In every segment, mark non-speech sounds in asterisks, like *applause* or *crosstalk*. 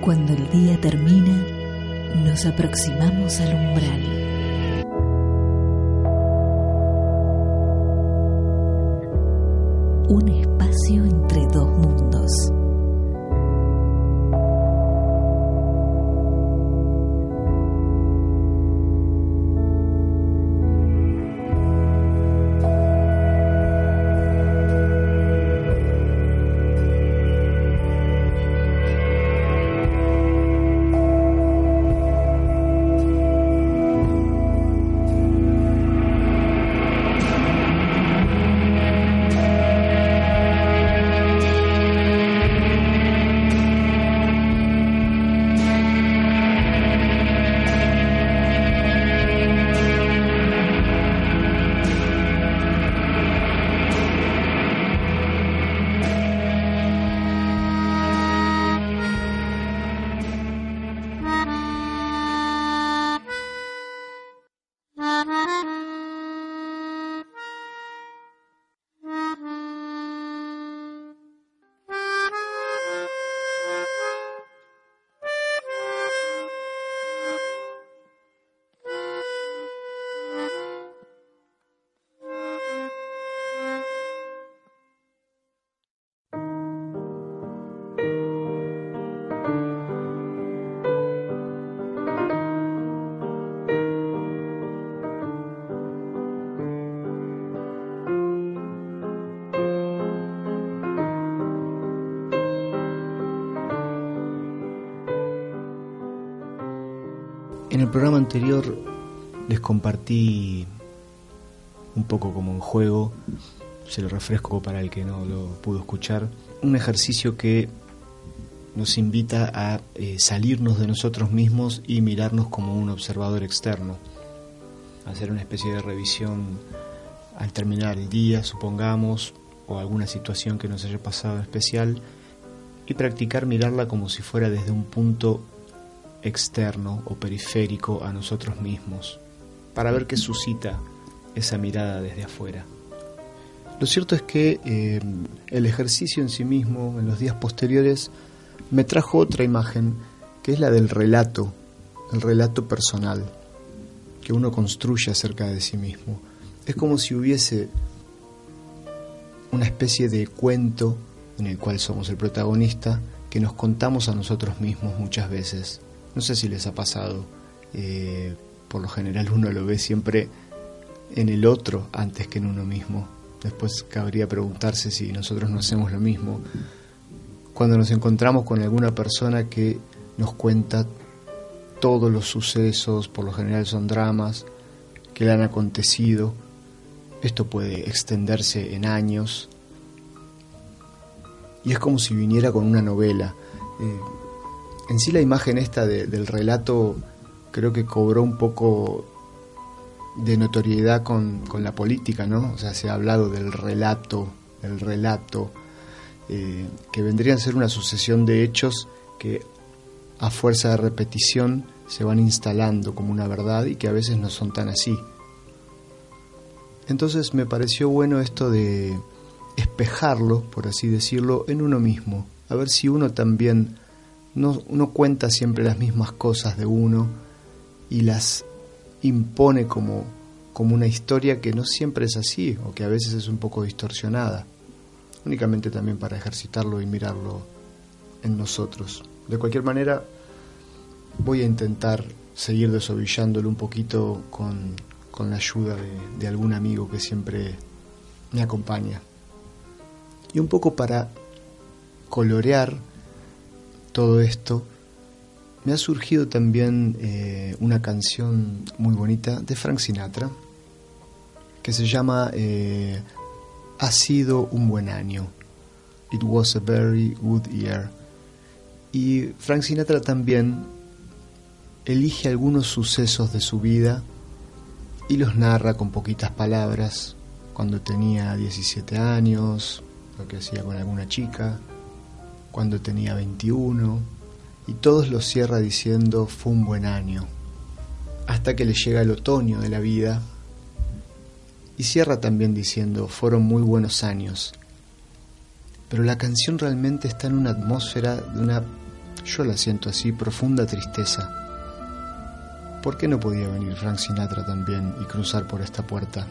Cuando el día termina, nos aproximamos al umbral. Un espacio entre dos mundos. El programa anterior les compartí un poco como un juego, se lo refresco para el que no lo pudo escuchar, un ejercicio que nos invita a eh, salirnos de nosotros mismos y mirarnos como un observador externo, hacer una especie de revisión al terminar el día, supongamos, o alguna situación que nos haya pasado especial, y practicar mirarla como si fuera desde un punto externo o periférico a nosotros mismos, para ver qué suscita esa mirada desde afuera. Lo cierto es que eh, el ejercicio en sí mismo, en los días posteriores, me trajo otra imagen, que es la del relato, el relato personal, que uno construye acerca de sí mismo. Es como si hubiese una especie de cuento en el cual somos el protagonista, que nos contamos a nosotros mismos muchas veces. No sé si les ha pasado, eh, por lo general uno lo ve siempre en el otro antes que en uno mismo. Después cabría preguntarse si nosotros no hacemos lo mismo. Cuando nos encontramos con alguna persona que nos cuenta todos los sucesos, por lo general son dramas, que le han acontecido, esto puede extenderse en años, y es como si viniera con una novela. Eh, en sí la imagen esta del relato creo que cobró un poco de notoriedad con, la política, ¿no? O sea, se ha hablado del relato, el relato, eh, que vendrían a ser una sucesión de hechos que a fuerza de repetición se van instalando como una verdad y que a veces no son tan así. Entonces me pareció bueno esto de espejarlo, por así decirlo, en uno mismo, a ver si uno también no, cuenta siempre las mismas cosas de uno y las impone como, como una historia que no siempre es así o que a veces es un poco distorsionada, únicamente también para ejercitarlo y mirarlo en nosotros. De cualquier manera, voy a intentar seguir desovillándolo un poquito con, con la ayuda de algún amigo que siempre me acompaña. Y un poco para colorear todo esto, me ha surgido también eh, una canción muy bonita de Frank Sinatra que se llama eh, Ha sido un buen año. It Was a Very Good Year. Y Frank Sinatra también elige algunos sucesos de su vida y los narra con poquitas palabras, cuando tenía 17 años, lo que hacía con alguna chica, cuando tenía 21, y todos los cierra diciendo fue un buen año, hasta que le llega el otoño de la vida, y cierra también diciendo fueron muy buenos años, pero la canción realmente está en una atmósfera de una, yo la siento así, profunda tristeza. ¿Por qué no podía venir Frank Sinatra también y cruzar por esta puerta?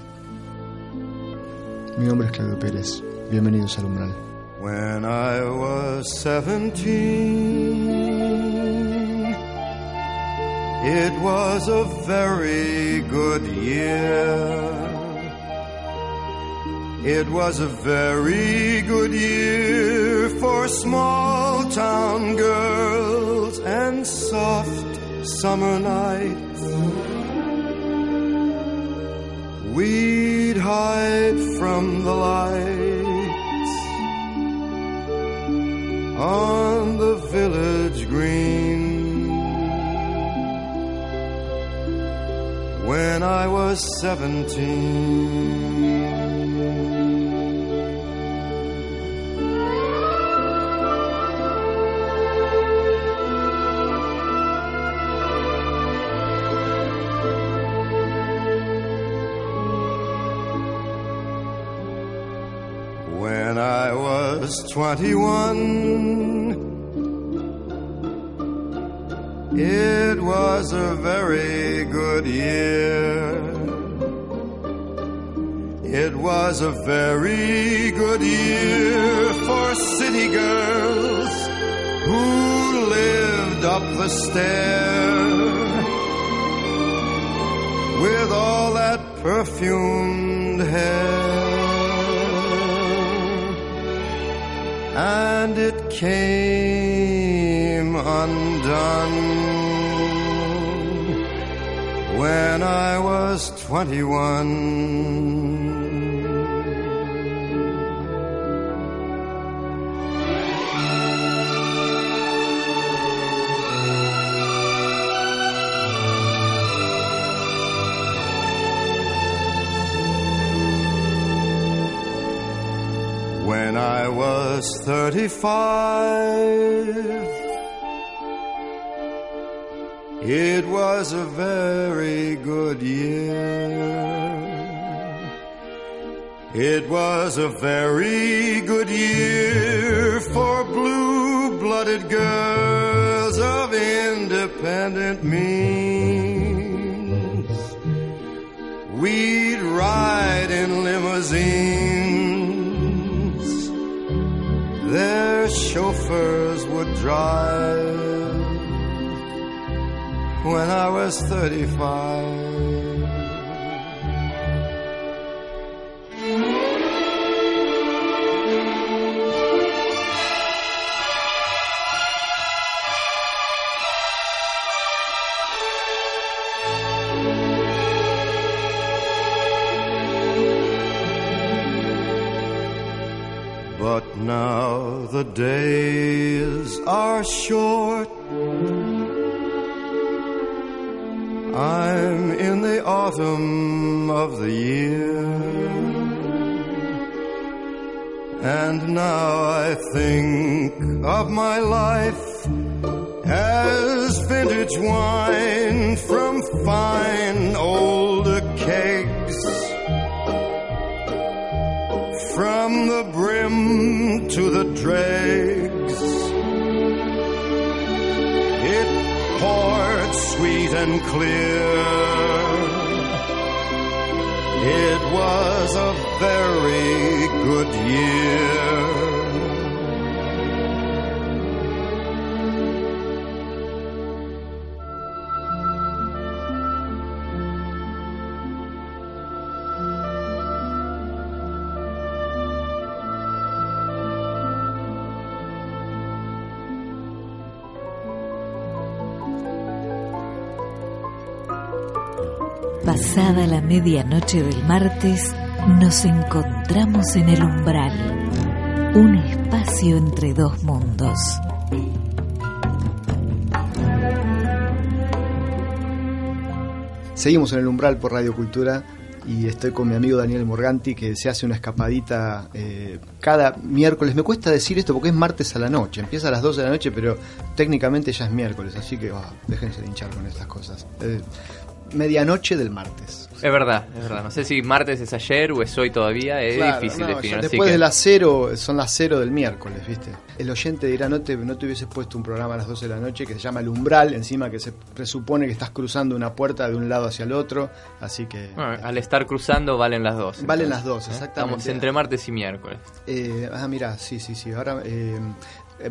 Mi nombre es Claudio Pérez. Bienvenidos al Umbral. When I was 17, it was a very good year. It was a very good year for small town girls and soft summer nights. We'd hide from the lights on the village green. When I was seventeen. 21, it was a very good year. It was a very good year for city girls who lived up the stair with all that perfumed hair. And it came undone when I was 21. When I was 35, it was a very good year. It was a very good year for blue blooded girls of independent means. We'd ride in limousines, their chauffeurs would drive when I was 35. But now the days are short. I'm in the autumn of the year. And now I think of my life as vintage wine from fine old kegs to the dregs. It poured sweet and clear. It was a very good year. Medianoche del martes, nos encontramos en el umbral. Un espacio entre dos mundos. Seguimos en el umbral por Radio Cultura y estoy con mi amigo Daniel Morganti que se hace una escapadita eh, cada miércoles. Me cuesta decir esto porque es martes a la noche, empieza a las 12 de la noche, pero técnicamente ya es miércoles, así que oh, déjense de hinchar con estas cosas. Eh, medianoche del martes. Es verdad, es verdad. No sé si martes es ayer o es hoy todavía, es Claro, difícil no, definir. ya después que- de las cero, son las cero del miércoles, ¿viste? El oyente dirá, no te, no te hubieses puesto un programa a las 12 de la noche que se llama El Umbral, encima que se presupone que estás cruzando una puerta de un lado hacia el otro, así que... Bueno, al estar cruzando valen las dos. Valen entonces, las dos, ¿eh? exactamente. Estamos entre martes y miércoles. Eh, ah, mira, sí, sí, sí. Ahora, eh,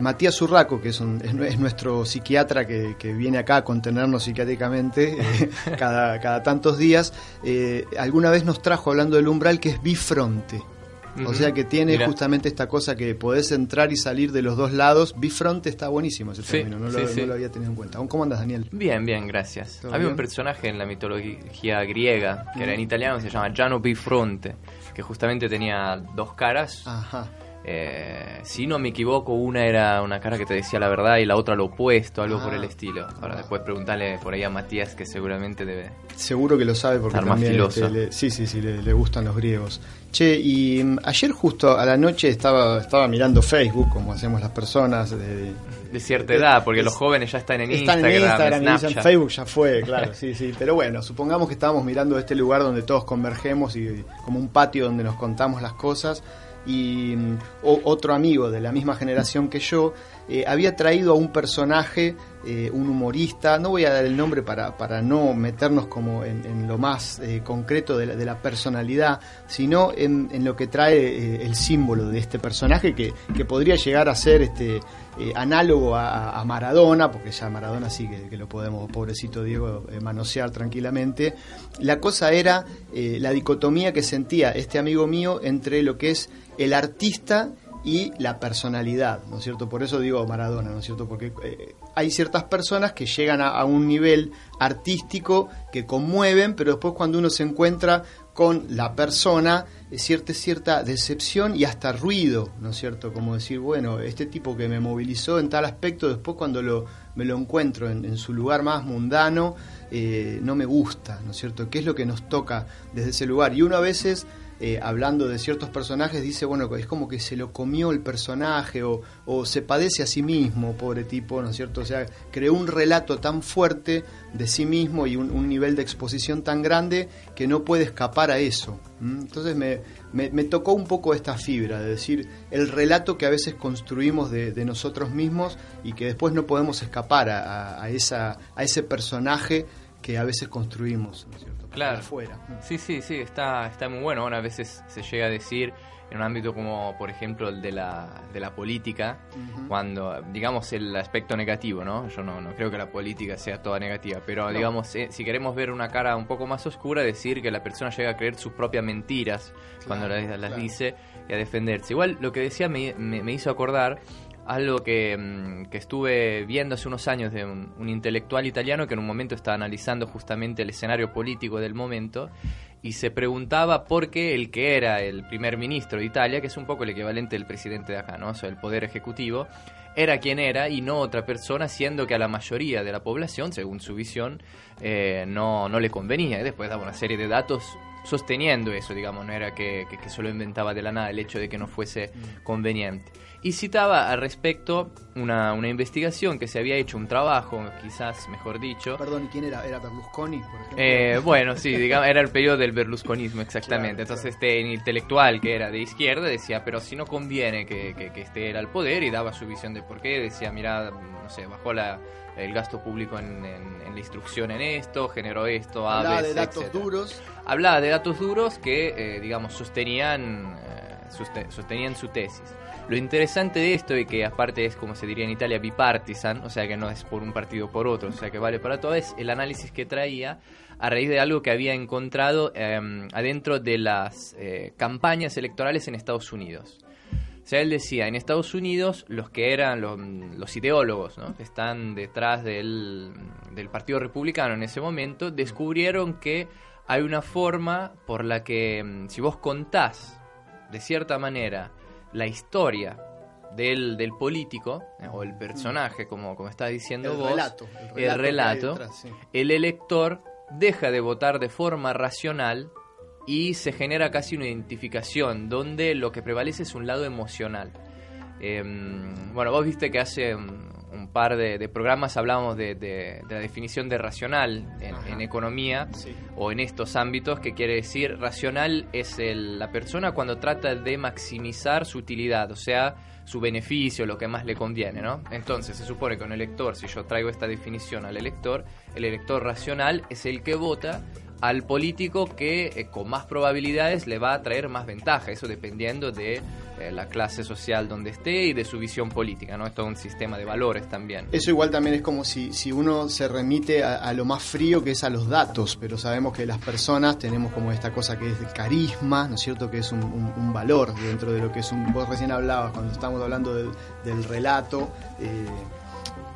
Matías Urraco, que es, un- es, nu- es nuestro psiquiatra que, que viene acá a contenernos psiquiátricamente eh, *laughs* cada, cada tantos días, eh, alguna vez nos trajo hablando del umbral que es bifronte. O sea que tiene Mirá. justamente esta cosa que podés entrar y salir de los dos lados. Bifronte está buenísimo ese Sí, término, no, lo, sí. no lo había tenido en cuenta. ¿Cómo andas, Daniel? Bien, bien, gracias. ¿Todo Había bien? un personaje en la mitología griega, que era en Mm. italiano, que se llama Giano Bifronte, que justamente tenía dos caras. Ajá. Eh, si no me equivoco, una era una cara que te decía la verdad y la otra lo opuesto, algo Ah. por el estilo. Ahora después preguntarle por ahí a Matías, que seguramente debe... Seguro que lo sabe porque también este, le- sí, sí, sí, le, le gustan los griegos. Che, y mm, ayer justo a la noche estaba, estaba mirando Facebook, como hacemos las personas. de- De cierta edad, porque es- los jóvenes ya están en están Instagram, en Instagram, y Snapchat. Facebook ya fue, claro, *laughs* sí, sí. Pero bueno, supongamos que estábamos mirando este lugar donde todos convergemos y como un patio donde nos contamos las cosas. Y mm, otro amigo de la misma generación que yo eh, había traído a un personaje, eh, un humorista, no voy a dar el nombre para, para no meternos como en, lo más eh, concreto de la, personalidad, sino en, lo que trae eh, el símbolo de este personaje que, que podría llegar a ser este análogo a, Maradona, porque ya Maradona sí que, que lo podemos, pobrecito Diego, manosear tranquilamente. La cosa era la dicotomía que sentía este amigo mío entre lo que es el artista y la personalidad, ¿no es cierto? Por eso digo Maradona, ¿no es cierto? Porque eh, hay ciertas personas que llegan a, un nivel artístico que conmueven, pero después cuando uno se encuentra con la persona, es cierta, cierta decepción y hasta ruido, ¿no es cierto? Como decir, bueno, este tipo que me movilizó en tal aspecto, después cuando lo, me lo encuentro en, en su lugar más mundano, eh, no me gusta, ¿no es cierto? ¿Qué es lo que nos toca desde ese lugar? Y uno a veces eh, hablando de ciertos personajes, dice, bueno, es como que se lo comió el personaje o, se padece a sí mismo, pobre tipo, ¿no es cierto? O sea, creó un relato tan fuerte de sí mismo y un nivel de exposición tan grande que no puede escapar a eso. ¿M? Entonces me, me, me tocó un poco esta fibra, de decir, el relato que a veces construimos de, de nosotros mismos y que después no podemos escapar a, esa, a ese personaje que a veces construimos, ¿no es cierto? Claro. Afuera. Sí, sí, sí, está, está muy bueno. Bueno, a veces se llega a decir en un ámbito como, por ejemplo, el de la, de la política, cuando, digamos, el aspecto negativo, ¿no? Yo no, no creo que la política sea toda negativa, pero, No. digamos, eh, si queremos ver una cara un poco más oscura, decir que la persona llega a creer sus propias mentiras cuando las, las claro. dice y a defenderse. Igual lo que decía me, me- me hizo acordar algo que, mm, que estuve viendo hace unos años de un, un intelectual italiano que en un momento estaba analizando justamente el escenario político del momento y se preguntaba por qué el que era el primer ministro de Italia, que es un poco el equivalente del presidente de acá, ¿no? O sea, el poder ejecutivo, era quien era y no otra persona, siendo que a la mayoría de la población, según su visión, eh, no, no le convenía. Y después daba una serie de datos sosteniendo eso, digamos, no era que, que, que solo inventaba de la nada el hecho de que no fuese conveniente. Y citaba al respecto una, una investigación que se había hecho, un trabajo, quizás mejor dicho, Perdón, ¿y quién era? ¿Era Berlusconi, por ejemplo? eh, bueno, sí, digamos, era el periodo del berlusconismo, exactamente. Claro, Entonces, este intelectual que era de izquierda decía, pero si no conviene que, que, que esté él al poder, y daba su visión de por qué. Decía, mira, no sé, bajó la, el gasto público en, en- en la instrucción en esto, generó esto, Hablaba aves, de datos etcétera. duros. Hablaba de datos duros que, eh, digamos, sostenían, eh, sostenían su tesis. Lo interesante de esto y que aparte es como se diría en Italia bipartisan, o sea que no es por un partido o por otro, o sea que vale para todo, es el análisis que traía a raíz de algo que había encontrado eh, adentro de las eh, campañas electorales en Estados Unidos. O sea, él decía, en Estados Unidos los que eran los, ideólogos, ¿no? que están detrás del, del Partido Republicano en ese momento, descubrieron que hay una forma por la que mm, si vos contás de cierta manera la historia del, del político, eh, o el personaje, como, como está diciendo El vos, relato, el el relato hay relato, detrás, sí. el elector deja de votar de forma racional y se genera casi una identificación donde lo que prevalece es un lado emocional. Em, bueno, vos viste que hace un, par de, de programas hablábamos de, de- de la definición de racional en, economía Sí. o en estos ámbitos, que quiere decir racional es el- la persona cuando trata de maximizar su utilidad, o sea, su beneficio, lo que más le conviene, ¿no? Entonces se supone que un elector, si yo traigo esta definición al elector, el elector racional es el que vota al político que eh, con más probabilidades le va a traer más ventaja, eso dependiendo de eh, la clase social donde esté y de su visión política, ¿no? Esto es un sistema de valores también. Eso igual también es como si, si uno se remite a, lo más frío que es a los datos, pero sabemos que las personas tenemos como esta cosa que es el carisma, ¿no es cierto? Que es un, valor dentro de lo que es un... Vos recién hablabas cuando estábamos hablando del, del relato, eh,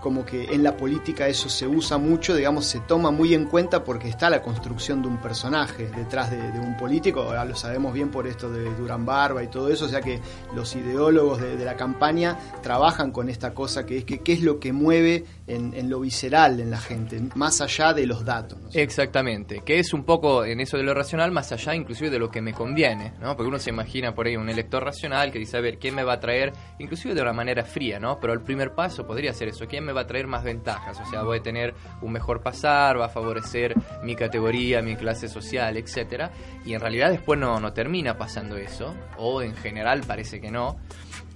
como que en la política eso se usa mucho, digamos, se toma muy en cuenta porque está la construcción de un personaje detrás de, un político, ahora lo sabemos bien por esto de Durán Barba y todo eso, o sea que los ideólogos de, la campaña trabajan con esta cosa que es que qué es lo que mueve en, lo visceral en la gente, más allá de los datos. Exactamente, que es un poco en eso de lo racional, más allá inclusive de lo que me conviene, ¿no? Porque uno se imagina por ahí un elector racional que dice, a ver, ¿quién me va a traer, inclusive de una manera fría, ¿no? Pero el primer paso podría ser eso, ¿quién me va a traer más ventajas? O sea, voy a tener un mejor pasar, va a favorecer mi categoría, mi clase social, etcétera, y en realidad después no, no termina pasando eso, o en general parece que no.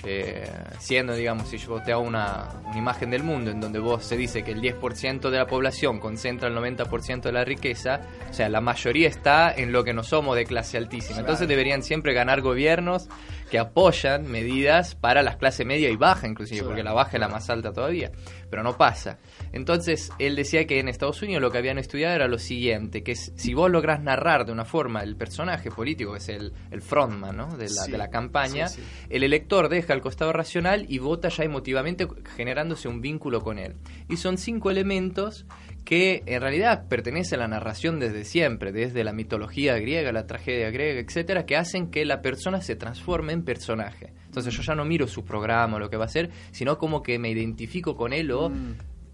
Eh, siendo, digamos, si yo te hago una, una imagen del mundo en donde vos se dice que el 10% de la población concentra el 90% de la riqueza, o sea, la mayoría está en lo que no somos de clase altísima. Entonces deberían siempre ganar gobiernos que apoyan medidas para las clases media y baja, inclusive, porque la baja es la más alta todavía, pero no pasa. Entonces, él decía que en Estados Unidos lo que habían estudiado era lo siguiente, que es, si vos lográs narrar de una forma el personaje político, que es el, el frontman ¿no? de, la, Sí, de la campaña, sí, sí. el elector deja el costado racional y vota ya emotivamente generándose un vínculo con él. Y son cinco elementos que en realidad pertenecen a la narración desde siempre, desde la mitología griega, la tragedia griega, etcétera, que hacen que la persona se transforme en personaje. Entonces yo ya no miro su programa o lo que va a hacer, sino como que me identifico con él o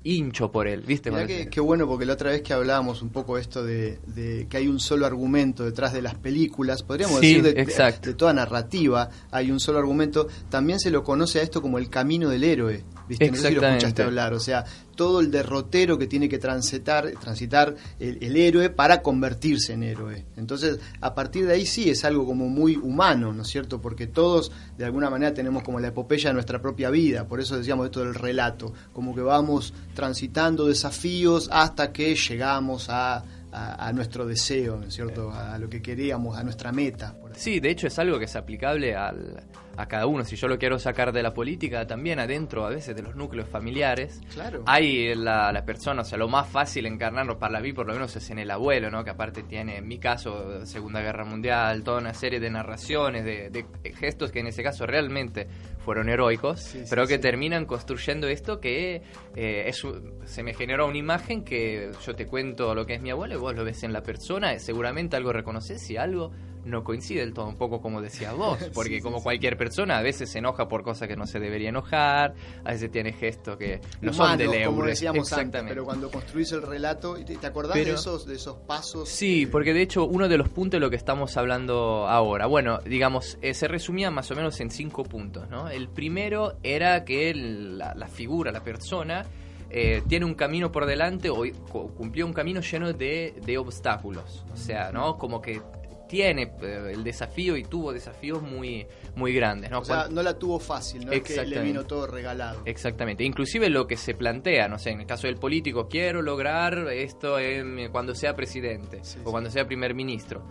hincho por él, ¿viste? Te- qué bueno, porque la otra vez que hablábamos un poco esto de, de que hay un solo argumento detrás de las películas, podríamos Sí, decir de, de- de toda narrativa hay un solo argumento, también se lo conoce a esto como el camino del héroe. ¿Viste? No sé si lo escuchaste hablar, o sea, todo el derrotero que tiene que transitar, transitar el, el héroe para convertirse en héroe. Entonces, a partir de ahí sí es algo como muy humano, ¿no es cierto? Porque todos de alguna manera tenemos como la epopeya de nuestra propia vida, por eso decíamos esto del relato, como que vamos transitando desafíos hasta que llegamos a, a- a nuestro deseo, ¿no es cierto? A lo que queríamos, a nuestra meta. Sí, de hecho es algo que es aplicable al, a cada uno. Si yo lo quiero sacar de la política, también adentro a veces de los núcleos familiares. Claro. Hay la, la persona, o sea, lo más fácil encarnarlo para la vi por lo menos es en el abuelo, ¿no? Que aparte tiene, en mi caso, Segunda Guerra Mundial, toda una serie de narraciones, de, de gestos que en ese caso realmente fueron heroicos, Sí, sí, pero que sí. terminan construyendo esto que eh, es, se me generó una imagen que yo te cuento lo que es mi abuelo y vos lo ves en la persona, seguramente algo reconoces y algo no coincide del todo, un poco como decías vos, *laughs* porque Sí, como sí. cualquier persona a veces se enoja por cosas que no se debería enojar, a veces tiene gestos que no son Humanos, de como decíamos antes, Exactamente. pero cuando construís el relato, ¿te, acordás Pero- de esos de esos pasos? Sí, porque de hecho uno de los puntos de lo que estamos hablando ahora, bueno, digamos, eh, se resumía más o menos en cinco puntos, ¿no? El primero era que el- la, la figura, la persona, eh, tiene un camino por delante o cu- cumplió un camino lleno de, de obstáculos, o sea, ¿no? Como que tiene eh, el desafío y tuvo desafíos muy, muy grandes, ¿no? O sea, Cuan- no la tuvo fácil, no es que le vino todo regalado. Exactamente, inclusive lo que se plantea, no sé, en el caso del político, quiero lograr esto en- cuando sea presidente Sí, o sí. cuando sea primer ministro.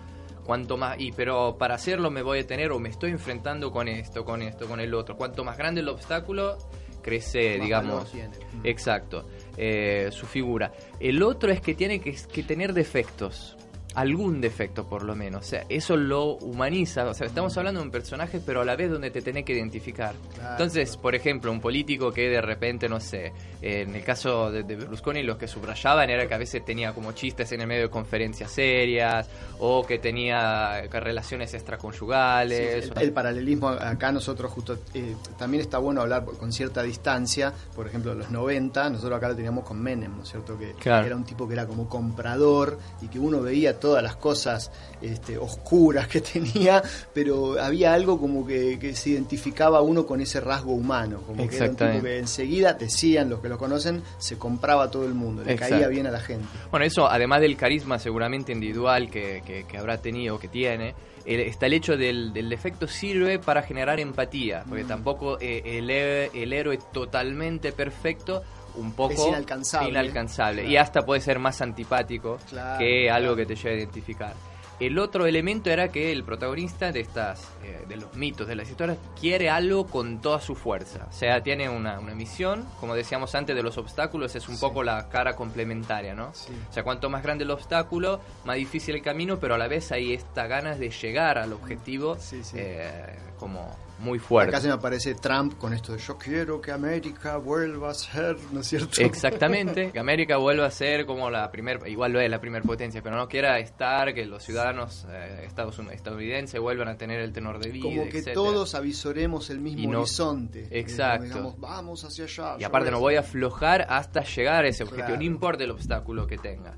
Cuanto más, y pero para hacerlo me voy a tener o me estoy enfrentando con esto, con esto, con el otro. Cuanto más grande el obstáculo, crece, Más digamos. tiene. Mm. Exacto, eh, su figura. El otro es que tiene que, que tener defectos. Algún defecto por lo menos. O sea, eso lo humaniza. O sea, estamos hablando de un personaje, pero a la vez donde te tenés que identificar. Entonces, por ejemplo, un político que de repente, no sé, en el caso de, de, Berlusconi, los que subrayaban era que a veces tenía como chistes en el medio de conferencias serias, o que tenía relaciones extraconyugales. Sí, el, el, paralelismo acá nosotros justo eh, también está bueno hablar con cierta distancia, por ejemplo, los 90, nosotros acá lo teníamos con Menem, ¿no es cierto? Que claro. era un tipo que era como comprador y que uno veía todas las cosas este, oscuras que *laughs* tenía, pero había algo como que, que, se identificaba uno con ese rasgo humano, como que era un tipo que enseguida decían los que lo conocen, se compraba a todo el mundo, le Exacto. caía bien a la gente. Bueno, eso además del carisma seguramente individual que, que, que habrá tenido, que tiene, el, está el hecho del, del, defecto sirve para generar empatía, porque mm. tampoco eh, el, el héroe totalmente perfecto un poco es inalcanzable, inalcanzable. Claro. y hasta puede ser más antipático claro, que algo claro. que te lleve a identificar. El otro elemento era que el protagonista de estas, eh, de los mitos, de las historias, quiere algo con toda su fuerza. O sea, tiene una, una misión, como decíamos antes de los obstáculos, es un sí. poco la cara complementaria, ¿no? Sí. O sea, cuanto más grande el obstáculo, más difícil el camino, pero a la vez hay esta ganas de llegar al objetivo sí, eh, como muy fuerte. Acá se me aparece Trump con esto de yo quiero que América vuelva a ser, ¿no es cierto? Exactamente, *laughs* que América vuelva a ser como la primer, igual lo es la primera potencia, pero no quiera estar, que los ciudadanos eh, Estados estadounidenses vuelvan a tener el tenor de vida. Como que etcétera. todos avisoremos el mismo no, horizonte. Exacto. Digamos, vamos hacia allá. Y aparte no voy a aflojar hasta llegar a ese objetivo, claro. no importa el obstáculo que tenga.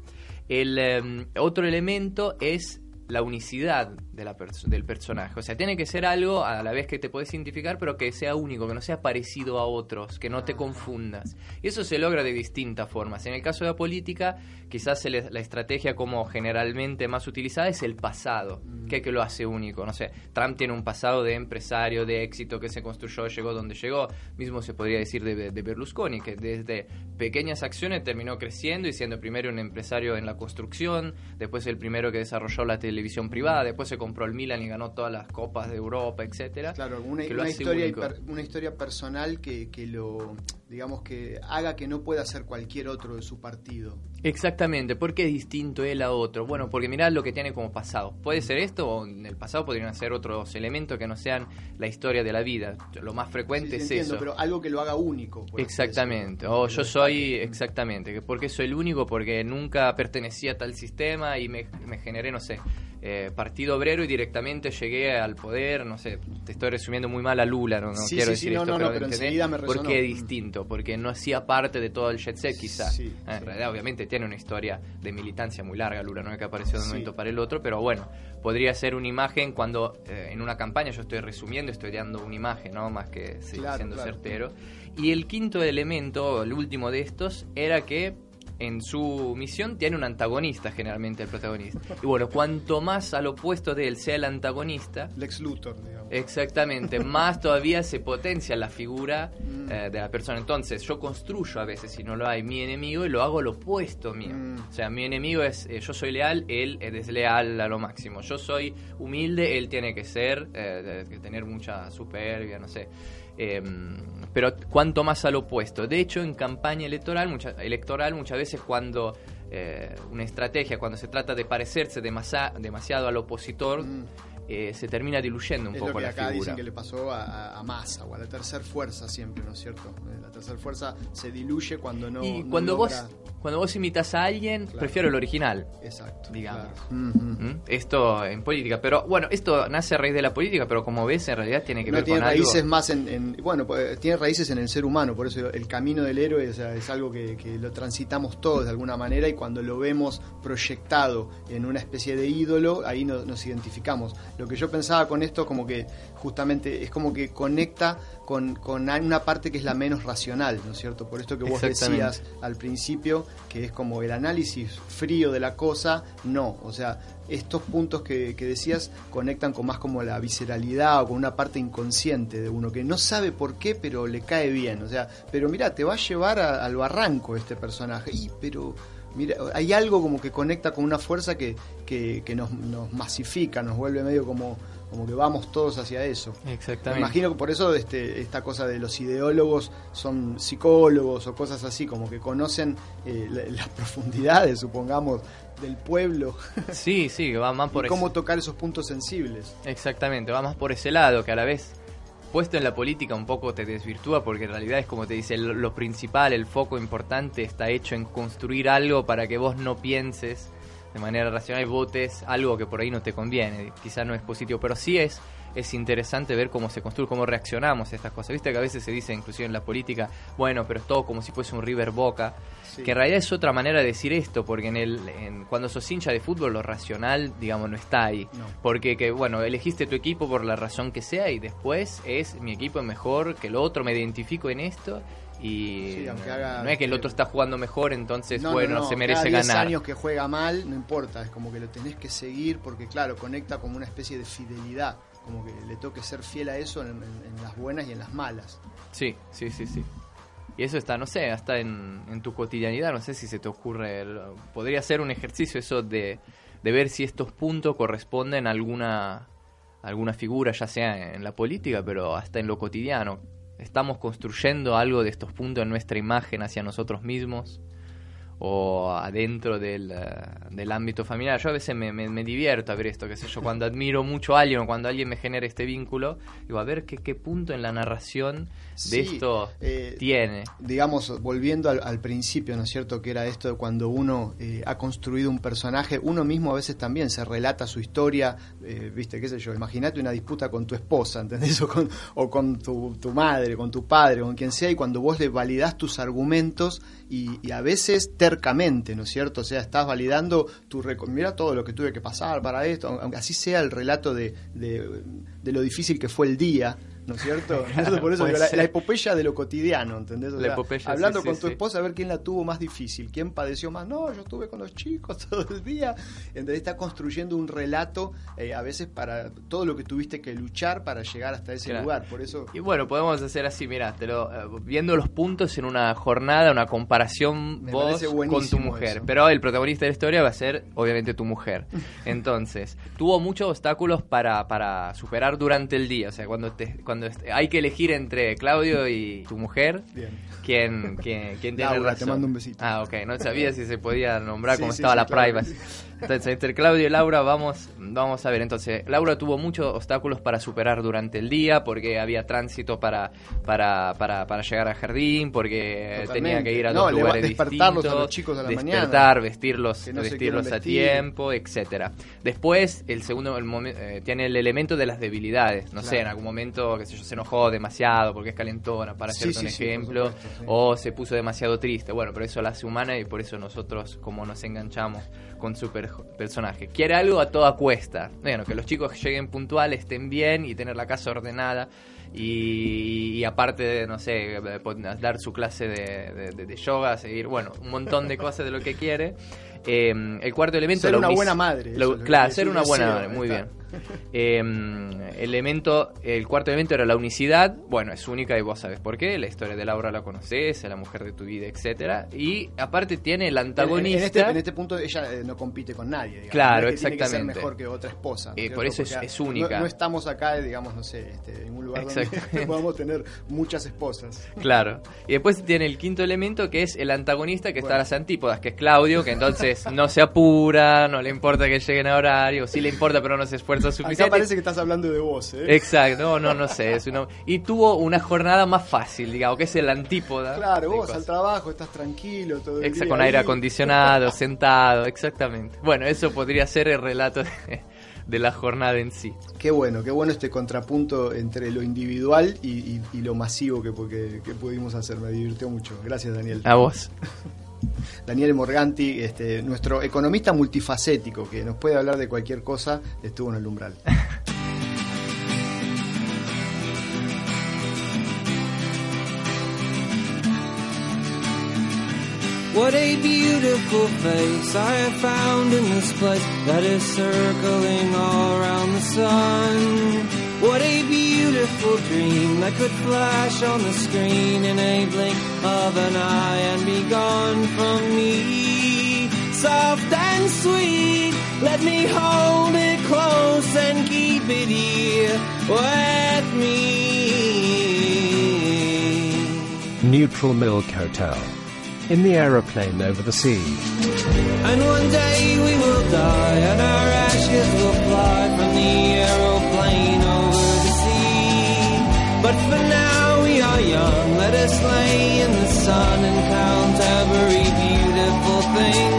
El um, otro elemento es la unicidad de la pers del personaje. O sea, tiene que ser algo a la vez que te puedes identificar, pero que sea único, que no sea parecido a otros, que no te confundas. Y eso se logra de distintas formas. En el caso de la política, quizás la estrategia como generalmente más utilizada es el pasado, que, que lo hace único. No sé, Trump tiene un pasado de empresario, de éxito, que se construyó, llegó donde llegó. Mismo se podría decir de, de Berlusconi, que desde pequeñas acciones terminó creciendo y siendo primero un empresario en la construcción, después el primero que desarrolló la televisión privada, después se compró el Milan y ganó todas las copas de Europa, etcétera. Claro, una, una historia, hiper, una historia personal que, que lo digamos que haga que no pueda ser cualquier otro de su partido. Exactamente, ¿por qué es distinto él a otro? Bueno, porque mirá lo que tiene como pasado. Puede ser esto o en el pasado podrían ser otros elementos que no sean la historia de la vida. Lo más frecuente sí, es entiendo, eso. Pero algo que lo haga único. Exactamente, o yo soy, exactamente, porque soy el único porque nunca pertenecía a tal sistema y me, me generé, no sé, eh, Partido Obrero y directamente llegué al poder, no sé, te estoy resumiendo muy mal a Lula, no, no sí, quiero sí, decir sí, esto, no, pero, pero enseguida me resonó. porque es distinto, porque no hacía parte de todo el jet set quizá. Sí, eh, en realidad obviamente tiene una historia de militancia muy larga Lula, no que apareció de un momento para el otro, pero bueno, podría ser una imagen cuando eh, en una campaña yo estoy resumiendo, estoy dando una imagen, ¿no? Más que claro, siendo claro. certero. Y el quinto elemento, el último de estos, era que en su misión tiene un antagonista generalmente el protagonista. Y bueno, cuanto más al opuesto de él sea el antagonista... Lex Luthor, digamos. Exactamente, *laughs* más todavía se potencia la figura mm. eh, de la persona. Entonces yo construyo a veces, si no lo hay, mi enemigo y lo hago lo opuesto mío. Mm. O sea, mi enemigo es, eh, yo soy leal, él es desleal a lo máximo. Yo soy humilde, él tiene que ser, eh, que tener mucha superbia, no sé. Eh, pero cuanto más al opuesto. De hecho, en campaña electoral, mucha, electoral muchas veces cuando eh, una estrategia, cuando se trata de parecerse demasiado, al opositor, mm. Eh, se termina diluyendo un es poco lo que la acá figura. dicen que le pasó a, a, Massa o a la tercera fuerza siempre, ¿no es cierto? Eh, La tercera fuerza se diluye cuando no. Y no cuando logra... vos cuando vos imitas a alguien, Claro. prefiero el original. Exacto. digamos. claro. ¿Mm? Esto en política. Pero bueno, esto nace a raíz de la política, pero como ves, en realidad tiene que no ver tiene con raíces algo. más en, en- bueno pues, tiene raíces en el ser humano por eso el camino del héroe es algo que, que lo transitamos todos de alguna manera y cuando lo vemos proyectado en una especie de ídolo ahí no- nos identificamos lo que yo pensaba con esto como que justamente es como que conecta con, con una parte que es la menos racional no es cierto por esto que vos decías al principio que es como el análisis frío de la cosa no o sea estos puntos que, que decías conectan con más como la visceralidad o con una parte inconsciente de uno que no sabe por qué, pero le cae bien. O sea, pero mira, te va a llevar a- al barranco este personaje. Y, pero mira, hay algo como que conecta con una fuerza que, que, que nos, nos masifica, nos vuelve medio como, como que vamos todos hacia eso. Me Exactamente. imagino que por eso este, esta cosa de los ideólogos son psicólogos o cosas así, como que conocen eh, la- las *laughs* profundidades, supongamos, del pueblo Sí, sí, va más *laughs* por y ese- cómo tocar esos puntos sensibles. Exactamente, va más por ese lado, que a la vez puesto en la política un poco te desvirtúa porque en realidad es como te dice, lo, lo principal, el foco importante está hecho en construir algo para que vos no pienses de manera racional y votes algo que por ahí no te conviene, quizás no es positivo, pero sí es es interesante ver cómo se construye, cómo reaccionamos a estas cosas. Viste que a veces se dice, inclusive en la política, bueno, pero es todo como si fuese un River Boca, Sí. que en realidad es otra manera de decir esto, porque en el en- cuando sos hincha de fútbol lo racional, digamos, no está ahí. No. Porque, que, bueno, elegiste tu equipo por la razón que sea y después es mi equipo es mejor que el otro, me identifico en esto y Sí, aunque haga- no es que el otro está jugando mejor, entonces, No, no, bueno, no, se merece cada 10 ganar. años que juega mal, no importa, es como que lo tenés que seguir porque, claro, conecta como una especie de fidelidad, como que le toque ser fiel a eso en, las buenas y en las malas. Sí, sí, sí, sí. Y eso está, no sé, hasta en, tu cotidianidad, no sé si se te ocurre, podría ser un ejercicio eso de, de ver si estos puntos corresponden a alguna, a alguna figura, ya sea en la política, pero hasta en lo cotidiano. Estamos construyendo algo de estos puntos en nuestra imagen hacia nosotros mismos o adentro del, eh, del ámbito familiar. Yo a veces me, me- me divierto a ver esto, qué sé yo, cuando admiro mucho a alguien o cuando alguien me genera este vínculo, digo, a ver qué, qué punto en la narración Sí, de esto eh, tiene. digamos, volviendo al, al principio, ¿no es cierto? Que era esto de cuando uno eh, ha construido un personaje, uno mismo a veces también se relata su historia, eh, viste, qué sé yo, imagínate una disputa con tu esposa, ¿entendés? *laughs* O con, o con tu, tu madre, con tu padre, con quien sea, y cuando vos le validás tus argumentos y, y a veces tercamente, ¿no es cierto? O sea, estás validando tu... Mira todo lo que tuve que pasar para esto, aunque así sea el relato de, de lo difícil que fue el día. ¿No es cierto? *laughs* Por eso digo, la, epopeya de lo cotidiano, ¿entendés? O La sea, epopeya, hablando sí, con sí, tu esposa a ver quién la tuvo más difícil, quién padeció más. No, yo estuve con los chicos *laughs* todo el día. Entonces está construyendo un relato eh, a veces para todo lo que tuviste que luchar para llegar hasta ese Claro. lugar. Por eso Y bueno, podemos hacer así, mira, te lo, eh, viendo los puntos en una jornada, una comparación Me vos con tu mujer. eso. Pero el protagonista de la historia va a ser, obviamente, tu mujer. *laughs* Entonces, tuvo muchos obstáculos para, para superar durante el día. O sea, cuando, te, cuando est- hay que elegir entre Claudio y tu mujer. ¿quién, *laughs* quién, quién tiene Laura, razón? te mando un besito. Ah, ok, no sabía si se podía nombrar *laughs* Sí, cómo sí, estaba sí, la claro. privacy. Entonces, entre Claudio y Laura vamos, vamos a ver. Entonces, Laura tuvo muchos obstáculos para superar durante el día, porque había tránsito para, para, para, para llegar al jardín, porque Totalmente. tenía que ir a No, dos lugares despertarlos distintos, a los chicos a la despertar, mañana. vestirlos, no vestirlos a vestir. tiempo, etcétera. Después, el segundo el eh, tiene el elemento de las debilidades. No sé, en algún momento, qué sé yo, se enojó demasiado porque es calentona, para Sí, hacerte sí, un sí, ejemplo, supuesto, o se puso demasiado triste. Bueno, pero eso la hace humana y por eso nosotros, como nos enganchamos con su per- personaje. Quiere algo a toda cuesta. Bueno, que los chicos lleguen puntuales, estén bien y tener la casa ordenada. Y, y aparte de, no sé, pon- dar su clase de, de- de- de yoga, seguir, bueno, un montón de cosas de lo que quiere. Eh, el cuarto elemento... Ser una buena madre, lo- claro, ser un una buena madre, muy bien. Está. Eh, elemento, el cuarto elemento era la unicidad. Bueno, es única y vos sabes por qué. La historia de Laura la conoces, es la mujer de tu vida, etcétera. Y aparte tiene el En- antagonista. En, este, en este punto ella eh, no compite con nadie. digamos. Claro, No es que Tiene que exactamente. ser mejor que otra esposa. ¿no Eh, por eso es- es no- única. No, estamos acá, digamos, no sé, este, en un lugar donde Exactamente. *laughs* podamos tener muchas esposas. Claro. Y después tiene el quinto elemento que es el antagonista que está Bueno. a las antípodas, que es Claudio, que entonces no se apura, no le importa que lleguen a horario, sí le importa pero no se esfuerza Acá suficiente. parece que estás hablando de vos, ¿eh? Exacto, no, no, no sé. es una- Y tuvo una jornada más fácil, digamos, que es el antípoda. Claro, vos cosas. al trabajo, estás tranquilo todo el Exacto, día con aire acondicionado, *laughs* sentado, exactamente. Bueno, eso podría ser el relato de, de la jornada en sí. Qué bueno, qué bueno este contrapunto entre lo individual y, y- y lo masivo que, que- que pudimos hacer. Me divirtió mucho. Gracias, Daniel. A vos. *laughs* Daniel Morganti, este, nuestro economista multifacético, que nos puede hablar de cualquier cosa, estuvo en el umbral. What a beautiful face I have found in this place that is circling all around the sun. What a beautiful dream that could flash on the screen in a blink of an eye and be gone from me. Soft and sweet, Let me hold it close and keep it here with me. Neutral Milk Hotel. In the aeroplane over the sea. And one day we will die, and our ashes will fly from the But for now we are young, let us lay in the sun and count every beautiful thing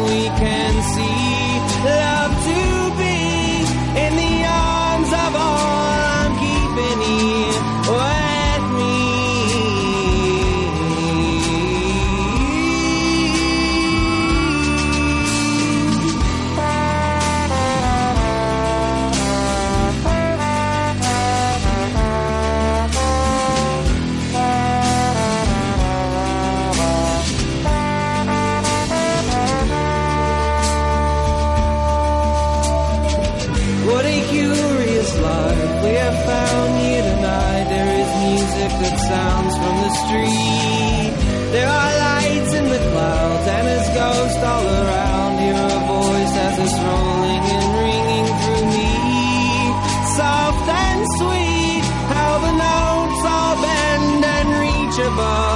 street. There are lights in the clouds and there's ghost all around. Hear a voice as it's rolling and ringing through me. Soft and sweet, how the notes all bend and reach above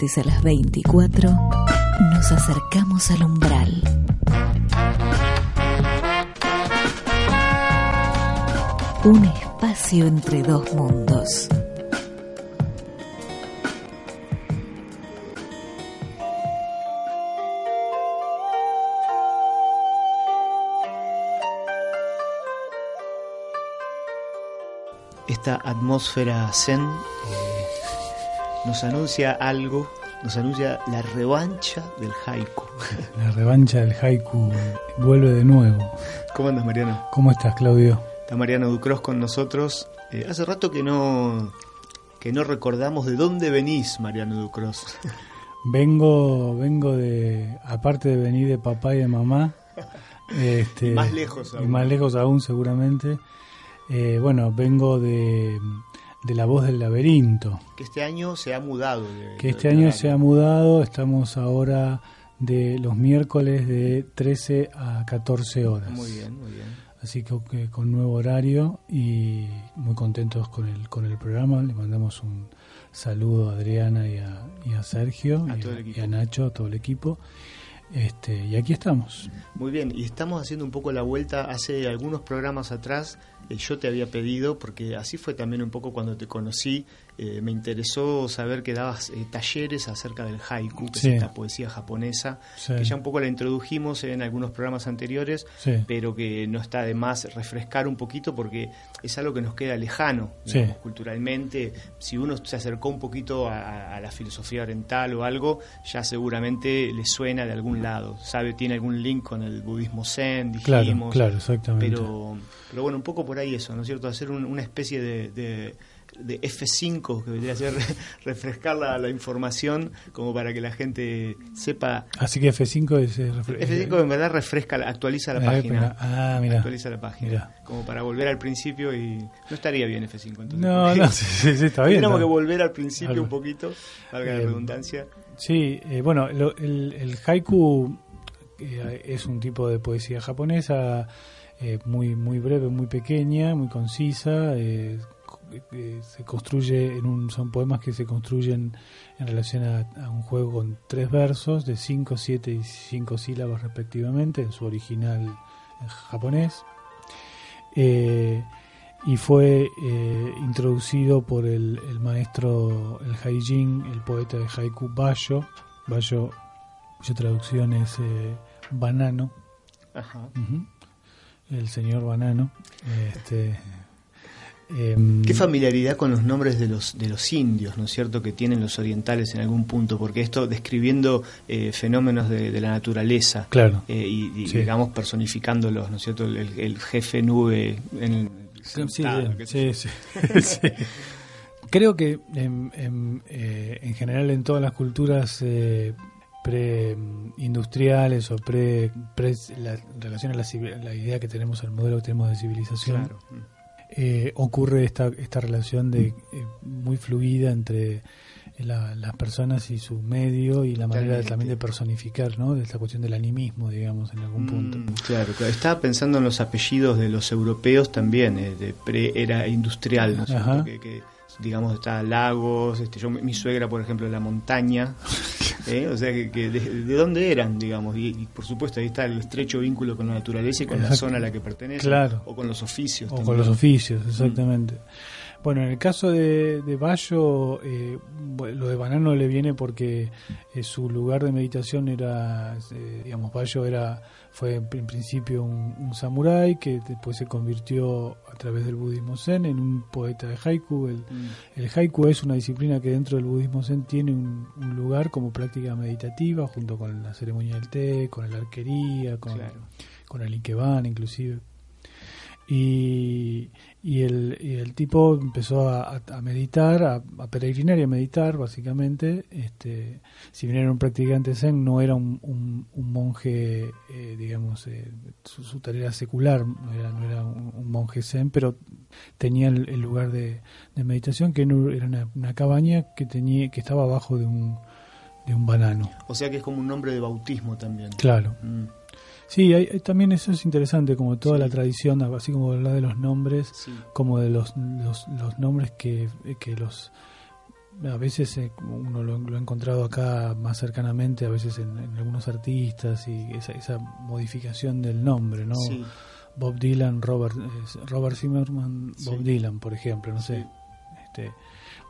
a las 24 nos acercamos al umbral. Un espacio entre dos mundos. Esta atmósfera zen eh, nos anuncia algo, nos anuncia la revancha del haiku. *laughs* La revancha del haiku vuelve de nuevo. ¿Cómo andas, Mariano? ¿Cómo estás, Claudio? Está Mariano Ducros con nosotros. Eh, hace rato que no que no recordamos de dónde venís, Mariano Ducros. *laughs* Vengo, vengo de, aparte de venir de papá y de mamá, *laughs* este, Más lejos y aún. más lejos aún seguramente. eh, bueno, vengo de, de la voz del laberinto, que este año se ha mudado. de- que de este año se ha mudado. Estamos ahora de los miércoles de 13 a 14 horas. Muy bien, muy bien. Así que, que con nuevo horario y muy contentos con el, con el programa. Le mandamos un saludo a Adriana y a, y a Sergio A a, y a Nacho, a todo el equipo. Este, y aquí estamos. Muy bien, y estamos haciendo un poco la vuelta. Hace algunos programas atrás eh, yo te había pedido, porque así fue también un poco cuando te conocí, eh, me interesó saber que dabas eh, talleres acerca del haiku, que Sí. es esta poesía japonesa, Sí. que ya un poco la introdujimos en algunos programas anteriores, Sí. pero que no está de más refrescar un poquito porque es algo que nos queda lejano digamos, culturalmente. Si uno se acercó un poquito a, la filosofía oriental o algo, ya seguramente le suena de algún lado, sabe, tiene algún link con el budismo zen, Claro, dijimos. claro, exactamente. Pero, pero bueno, un poco por ahí eso, ¿no es cierto? Hacer un- una especie de, de de F5, que vendría a ser *laughs* refrescar la, la información como para que la gente sepa. Así que F5 es... eh, refre- F5 en verdad refresca, actualiza la Eh, página. Ah, mira. Actualiza la página. Como para volver al principio y. No estaría bien F5 entonces. No, no, *laughs* sí, sí, sí, está bien. Está que volver al principio Algo. un poquito, valga la Eh, redundancia. Sí, eh, bueno, lo- el, el haiku eh, es un tipo de poesía japonesa eh, muy muy breve, muy pequeña, muy concisa. Eh, eh, se construye en un son poemas que se construyen en relación a, a un juego con tres versos de 5, 7 y 5 sílabas respectivamente en su original en japonés. Eh, y fue eh, introducido por el, el maestro, el Haijin, el poeta de haiku Bayo. Bayo, cuya traducción es eh, banano. Ajá. El señor banano. Este, em, Qué familiaridad con los nombres de los de los indios, ¿no es cierto?, que tienen los orientales en algún punto, porque esto describiendo eh, fenómenos de, de la naturaleza Claro. eh, y, y, Sí. digamos personificándolos, ¿no es cierto?, el, el jefe nube en el Sí, sentado, sí, yo. sí, *laughs* sí. Creo que en, en, eh, en general en todas las culturas eh, pre-industriales o pre, pre la, en relación a la, la idea que tenemos, el modelo que tenemos de civilización, Claro. Eh, ocurre esta, esta relación de eh, muy fluida entre la- las personas y su medio y la manera de- Totalmente. también de personificar, ¿no? De esta cuestión del animismo, digamos, en algún punto. Mm, claro, claro. Estaba pensando en los apellidos de los europeos también, eh, de pre-era industrial, ¿no. Que, que, digamos, está Lagos, este, yo, mi suegra, por ejemplo, la montaña, *laughs* ¿eh? o sea, que, que de, de dónde eran, digamos, y, y, por supuesto ahí está el estrecho vínculo con la naturaleza y con la zona a la que pertenece, Claro. o con los oficios. O también. con los oficios, Mm. Bueno, en el caso de, de Bayo, eh, lo de Banano le viene porque eh, su lugar de meditación era, eh, digamos, Bayo era, fue en pr- en principio un, un samurái que después se convirtió a través del budismo zen en un poeta de haiku. El, Mm. el haiku es una disciplina que dentro del budismo zen tiene un, un lugar como práctica meditativa junto con la ceremonia del té, con la arquería, con, Claro. con el Ikebana inclusive. Y, y, el, y el tipo empezó a, a- meditar, a, a peregrinar y a meditar básicamente. Este, si bien era un practicante zen, no era un, un, un monje, eh, digamos, eh, su, su tarea era secular, no era, no era un, un monje zen, pero tenía el, el lugar de, de meditación que era una, una cabaña que, tenía, que estaba abajo de un, de un banano. O sea que es como un nombre de bautismo también. Claro. Mm. Sí, hay, hay- también eso es interesante, como toda Sí. la tradición, así como hablar de los nombres, Sí. como de los, los, los nombres que, que los... A veces eh, uno lo, lo ha encontrado acá más cercanamente, a veces en, en algunos artistas, y esa, esa modificación del nombre, ¿no? Sí. Bob Dylan, Robert, eh, Robert Zimmerman, Bob. Dylan, por ejemplo, no sé. Este,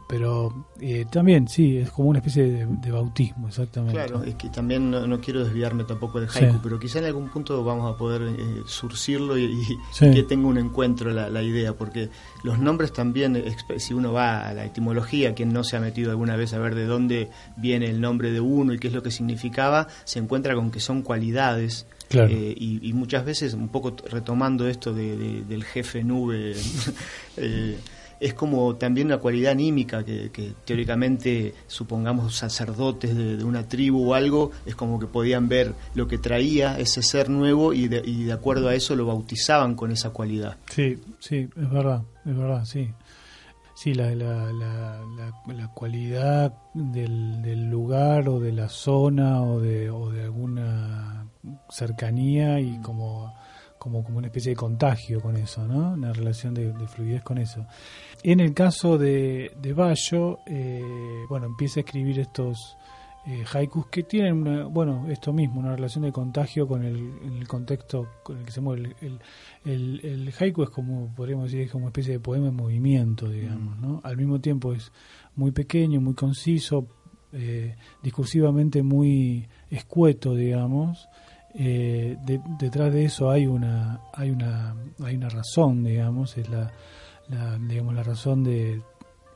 pero eh, también, sí, es como una especie de, de bautismo, exactamente. Claro, es que también no, no quiero desviarme tampoco del haiku, Sí. pero quizá en algún punto vamos a poder eh, surcirlo y, y Sí. que tenga un encuentro la, la idea, porque los nombres también, si uno va a la etimología, quien no se ha metido alguna vez a ver de dónde viene el nombre de uno y qué es lo que significaba, se encuentra con que son cualidades. Claro. eh, y, y muchas veces, un poco retomando esto de- de- del jefe nube, *laughs* eh, es como también una cualidad anímica que, que teóricamente, supongamos, sacerdotes de, de una tribu o algo, es como que podían ver lo que traía ese ser nuevo y de, y de acuerdo a eso lo bautizaban con esa cualidad. Sí, sí, es verdad, es verdad, sí. Sí, la, la, la, la, cualidad del, del lugar o de la zona o de, o de alguna cercanía y como, como, como una especie de contagio con eso, ¿no? Una relación de, de fluidez con eso. En el caso de, de Bayo, eh, bueno, empieza a escribir estos eh, haikus que tienen, una, bueno, esto mismo, una relación de contagio con el, en el contexto con el que se mueve. El, el, el haiku es como, podríamos decir, es como una especie de poema en movimiento, digamos, ¿no? Al mismo tiempo es muy pequeño, muy conciso, eh, discursivamente muy escueto, digamos. Eh, de- detrás de eso hay una, hay una, hay una razón, digamos, es la, la, digamos, la razón de,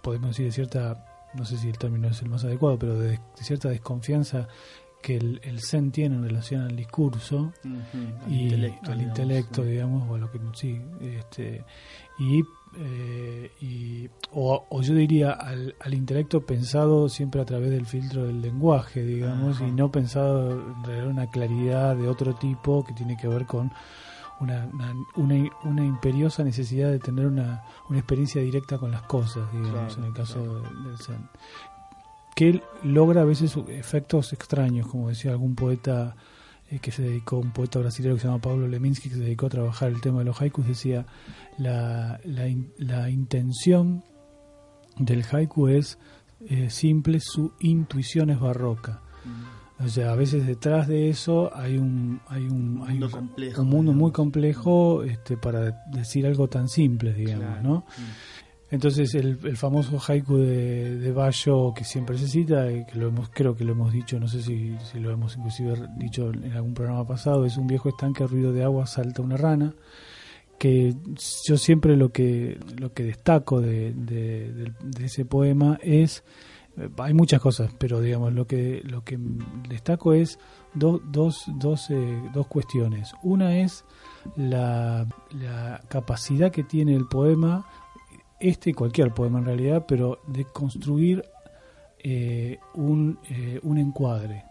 podemos decir, de cierta, no sé si el término es el más adecuado, pero de, de cierta desconfianza que el, el Zen tiene en relación al discurso y intelecto, al digamos, intelecto, sí. digamos, o a lo que sí, este, y, eh, y- o, o yo diría al, al intelecto pensado siempre a través del filtro del lenguaje, digamos, y no pensado en realidad una claridad de otro tipo que tiene que ver con una, una, una, imperiosa necesidad de tener una, una experiencia directa con las cosas, digamos, Claro, en el caso claro. de- del Zen. Que él logra a veces efectos extraños, como decía algún poeta eh, que se dedicó, un poeta brasileño que se llama Pablo Leminski, que se dedicó a trabajar el tema de los haikus, decía, la, la, in- la intención del haiku es eh, simple, su intuición es barroca. O sea, a veces detrás de eso hay un hay un, Un hay mundo un- complejo, un mundo muy complejo este, para decir algo tan simple, digamos, Claro. ¿no? Entonces el, el famoso haiku de, de Bayo que siempre se cita, eh, que lo hemos, creo que lo hemos dicho, no sé si, si lo hemos inclusive dicho en algún programa pasado, es un viejo estanque, ruido de agua, salta una rana, que yo siempre lo que lo que destaco de, de- del- de ese poema es hay muchas cosas pero digamos lo que lo que destaco es do- dos dos eh, dos cuestiones. Una es la, la capacidad que tiene el poema este y cualquier poema en realidad pero de construir eh, un eh, un encuadre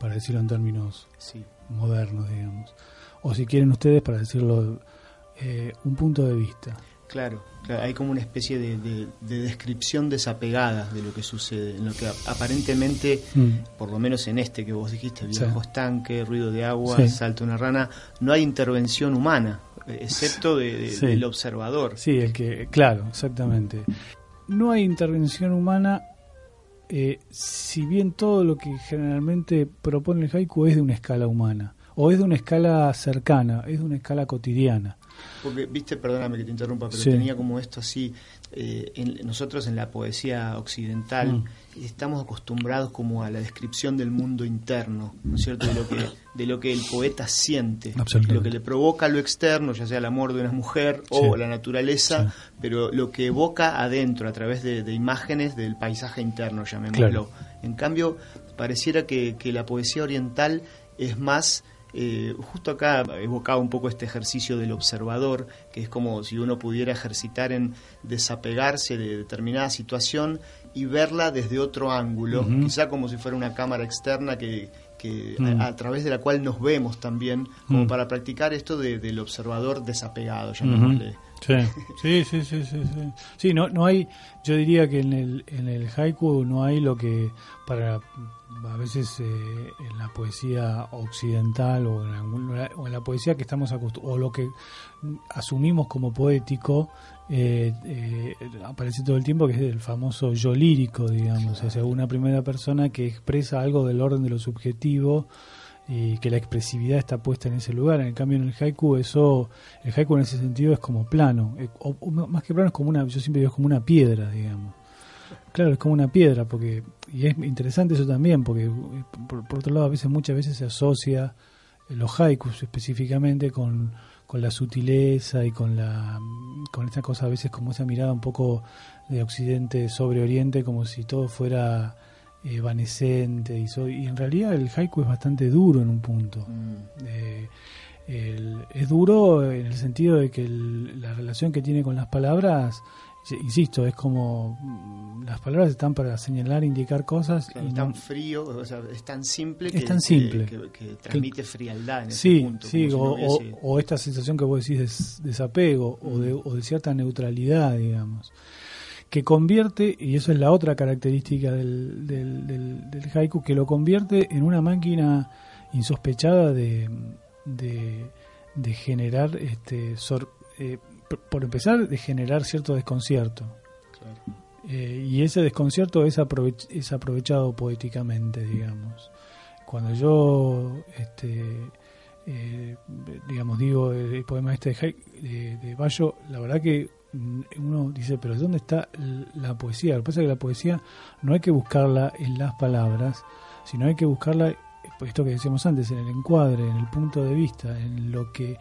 para decirlo en términos Sí. modernos digamos. O si quieren ustedes para decirlo eh, un punto de vista Claro, claro, hay como una especie de, de- de descripción desapegada de lo que sucede, en lo que ap- aparentemente, Mm. por lo menos en este que vos dijiste, Sí. viejo estanque, ruido de agua, Sí. salta una rana, no hay intervención humana, excepto de- de- Sí. del observador. Sí, el que, claro, exactamente. No hay intervención humana, eh, si bien todo lo que generalmente propone el haiku es de una escala humana, o es de una escala cercana, es de una escala cotidiana. Porque, viste, perdóname que te interrumpa, pero Sí. tenía como esto así, eh, en- nosotros en la poesía occidental Mm. estamos acostumbrados como a la descripción del mundo interno, ¿no es cierto? De lo que, de lo que el poeta siente, lo que le provoca lo externo, ya sea el amor de una mujer o Sí. la naturaleza, Sí. pero lo que evoca adentro a través de, de imágenes del paisaje interno, llamémoslo. Claro. En cambio, pareciera que, que la poesía oriental es más, eh, justo acá evocaba un poco este ejercicio del observador, que es como si uno pudiera ejercitar en desapegarse de determinada situación y verla desde otro ángulo, quizá como si fuera una cámara externa que, que Mm. a, a través de la cual nos vemos también, como Mm. para practicar esto de- del observador desapegado, llamémosle. Sí, sí, sí, sí, sí, sí. Sí, no, no hay, yo diría que en el, en el haiku no hay lo que para a veces eh, en la poesía occidental o en, algún- o en la poesía que estamos acostumbrados, o lo que asumimos como poético, eh, eh, aparece todo el tiempo que es el famoso yo lírico, digamos, o sea, una primera persona que expresa algo del orden de lo subjetivo y que la expresividad está puesta en ese lugar. En cambio, en el haiku, eso, el haiku en ese sentido es como plano, eh, más que plano es como una, yo siempre digo es como una piedra, digamos. Claro, es como una piedra, porque y es interesante eso también, porque eh, por, otro lado a veces muchas veces se asocia los haikus específicamente con, con la sutileza y con la con esta cosa a veces como esa mirada un poco de occidente sobre oriente como si todo fuera evanescente y, so- y en realidad el haiku es bastante duro en un punto Mm. eh, el- es duro en el sentido de que el- la relación que tiene con las palabras, insisto, es como mm, las palabras están para señalar, indicar cosas. Claro, y es no- tan frío, o sea, es tan simple Es que, tan simple. que, que transmite frialdad en ese Sí, punto. sí, como o, o- esta sensación que vos decís de desapego o, de, o de cierta neutralidad, digamos, que convierte, y eso es la otra característica del, del, del- del haiku, que lo convierte en una máquina insospechada de, de, de generar, este, sor- eh, por- empezar, de generar cierto desconcierto. Claro. Eh, y ese desconcierto es, aprovech- es aprovechado poéticamente, digamos. Cuando yo, este, eh, digamos, digo el, poema este de, Hai- de, de Bayo, la verdad que uno dice, pero ¿dónde está la poesía? Lo que pasa es que la poesía no hay que buscarla en las palabras, sino hay que buscarla, eh, esto que decíamos antes, en el encuadre, en el punto de vista, en lo que,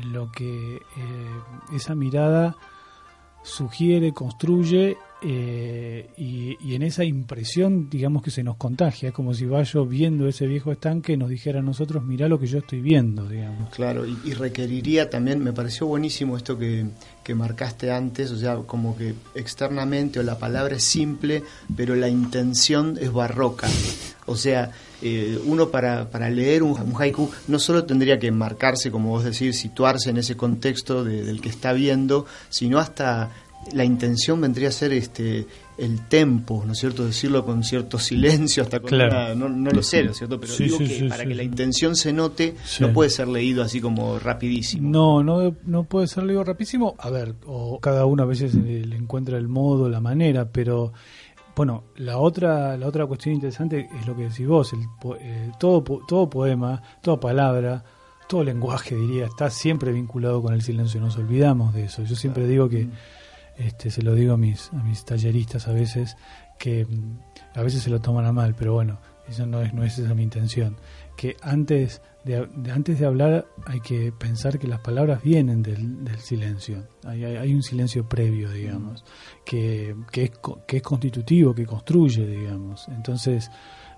en lo que eh, esa mirada sugiere, construye eh, y, y en esa impresión, digamos que se nos contagia, es como si Bayo viendo ese viejo estanque nos dijera a nosotros, mirá lo que yo estoy viendo, digamos. Claro, y, y requeriría también, me pareció buenísimo esto que, que marcaste antes, o sea, como que externamente o la palabra es simple, pero la intención es barroca. O sea, eh, uno para, para leer un, un haiku no solo tendría que marcarse, como vos decís, situarse en ese contexto de- del que está viendo, sino hasta la intención vendría a ser este el tempo, ¿no es cierto? Decirlo con cierto silencio, hasta con Claro. una- no, no lo sé, ¿no es cierto? Pero Sí, digo sí, que sí, para que la intención se note, no puede ser leído así como rapidísimo. No, no, no puede ser algo rapidísimo. A ver, o cada uno a veces eh, le encuentra el modo, la manera, pero bueno, la otra, la otra cuestión interesante es lo que decís vos. El, eh, todo, todo poema, toda palabra, todo lenguaje, diría, está siempre vinculado con el silencio. Nos olvidamos de eso. Yo siempre digo que, este, se lo digo a mis, a mis talleristas a veces, que mm, a veces se lo toman a mal, pero bueno, eso no es, no es esa mi intención. Que antes de, de- antes de hablar hay que pensar que las palabras vienen del, del silencio. Hay, hay, hay un silencio previo, digamos, que, que, es, que es constitutivo, que construye, digamos. Entonces,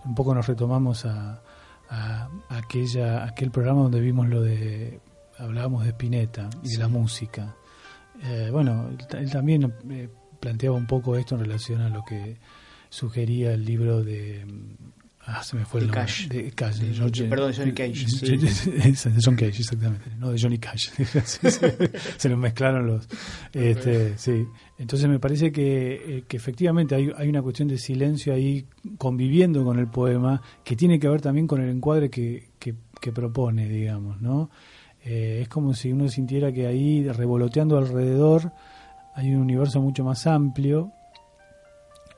un poco nos retomamos a, a aquella, aquel programa donde vimos lo de, hablábamos de Spinetta y de la música. Eh, bueno, él, ta- él también eh, planteaba un poco esto en relación a lo que sugería el libro de... mm, Ah, se me fue el nombre. Cash. De Cash, De- George- perdón, de Johnny Cage, *laughs* sí. De John Cage, exactamente. No, de Johnny Cash. *laughs* Se nos mezclaron los... Este, sí. Entonces me parece que, eh, que efectivamente hay, hay una cuestión de silencio ahí conviviendo con el poema que tiene que ver también con el encuadre que, que, que propone, digamos, ¿no? Eh, es como si uno sintiera que ahí, revoloteando alrededor, hay un universo mucho más amplio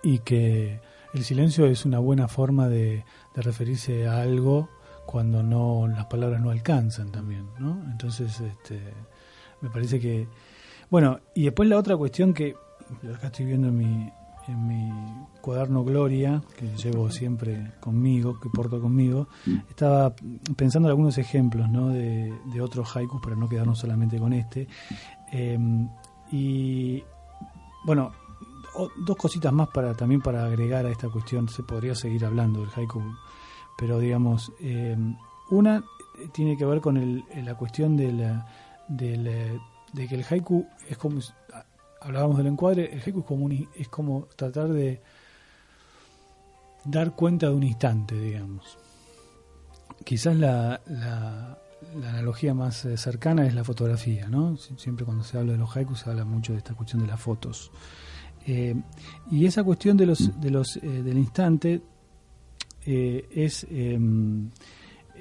y que el silencio es una buena forma de, de referirse a algo cuando no las palabras no alcanzan también, ¿no? Entonces, este, me parece que bueno y después la otra cuestión que acá estoy viendo en mi en mi cuaderno Gloria que llevo siempre conmigo, que porto conmigo, estaba pensando en algunos ejemplos, ¿no? De, de otros haikus para no quedarnos solamente con este. Eh, y bueno o- dos cositas más para también para agregar a esta cuestión. Se podría seguir hablando del haiku pero digamos eh, una tiene que ver con el, la cuestión de la, del, de que el haiku es como hablábamos del encuadre el haiku es como un es como tratar de dar cuenta de un instante digamos quizás la, la, la analogía más eh, cercana es la fotografía, ¿no? Sie- Siempre cuando se habla de los haikus se habla mucho de esta cuestión de las fotos. Eh, y esa cuestión de los, de los eh, del instante eh, es,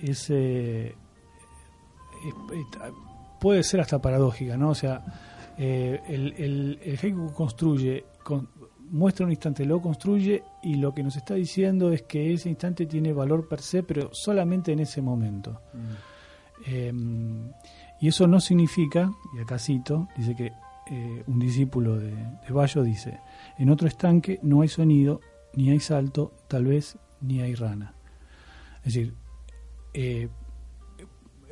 es- es- puede ser hasta paradójica, ¿no? O sea, eh, el, el, el haiku construye, con- muestra un instante, lo construye y lo que nos está diciendo es que ese instante tiene valor per se, pero solamente en ese momento. Eh, y eso no significa, y acá cito, dice que eh, un discípulo de, de Bayo dice, en otro estanque no hay sonido, ni hay salto, tal vez ni hay rana. Es decir, eh,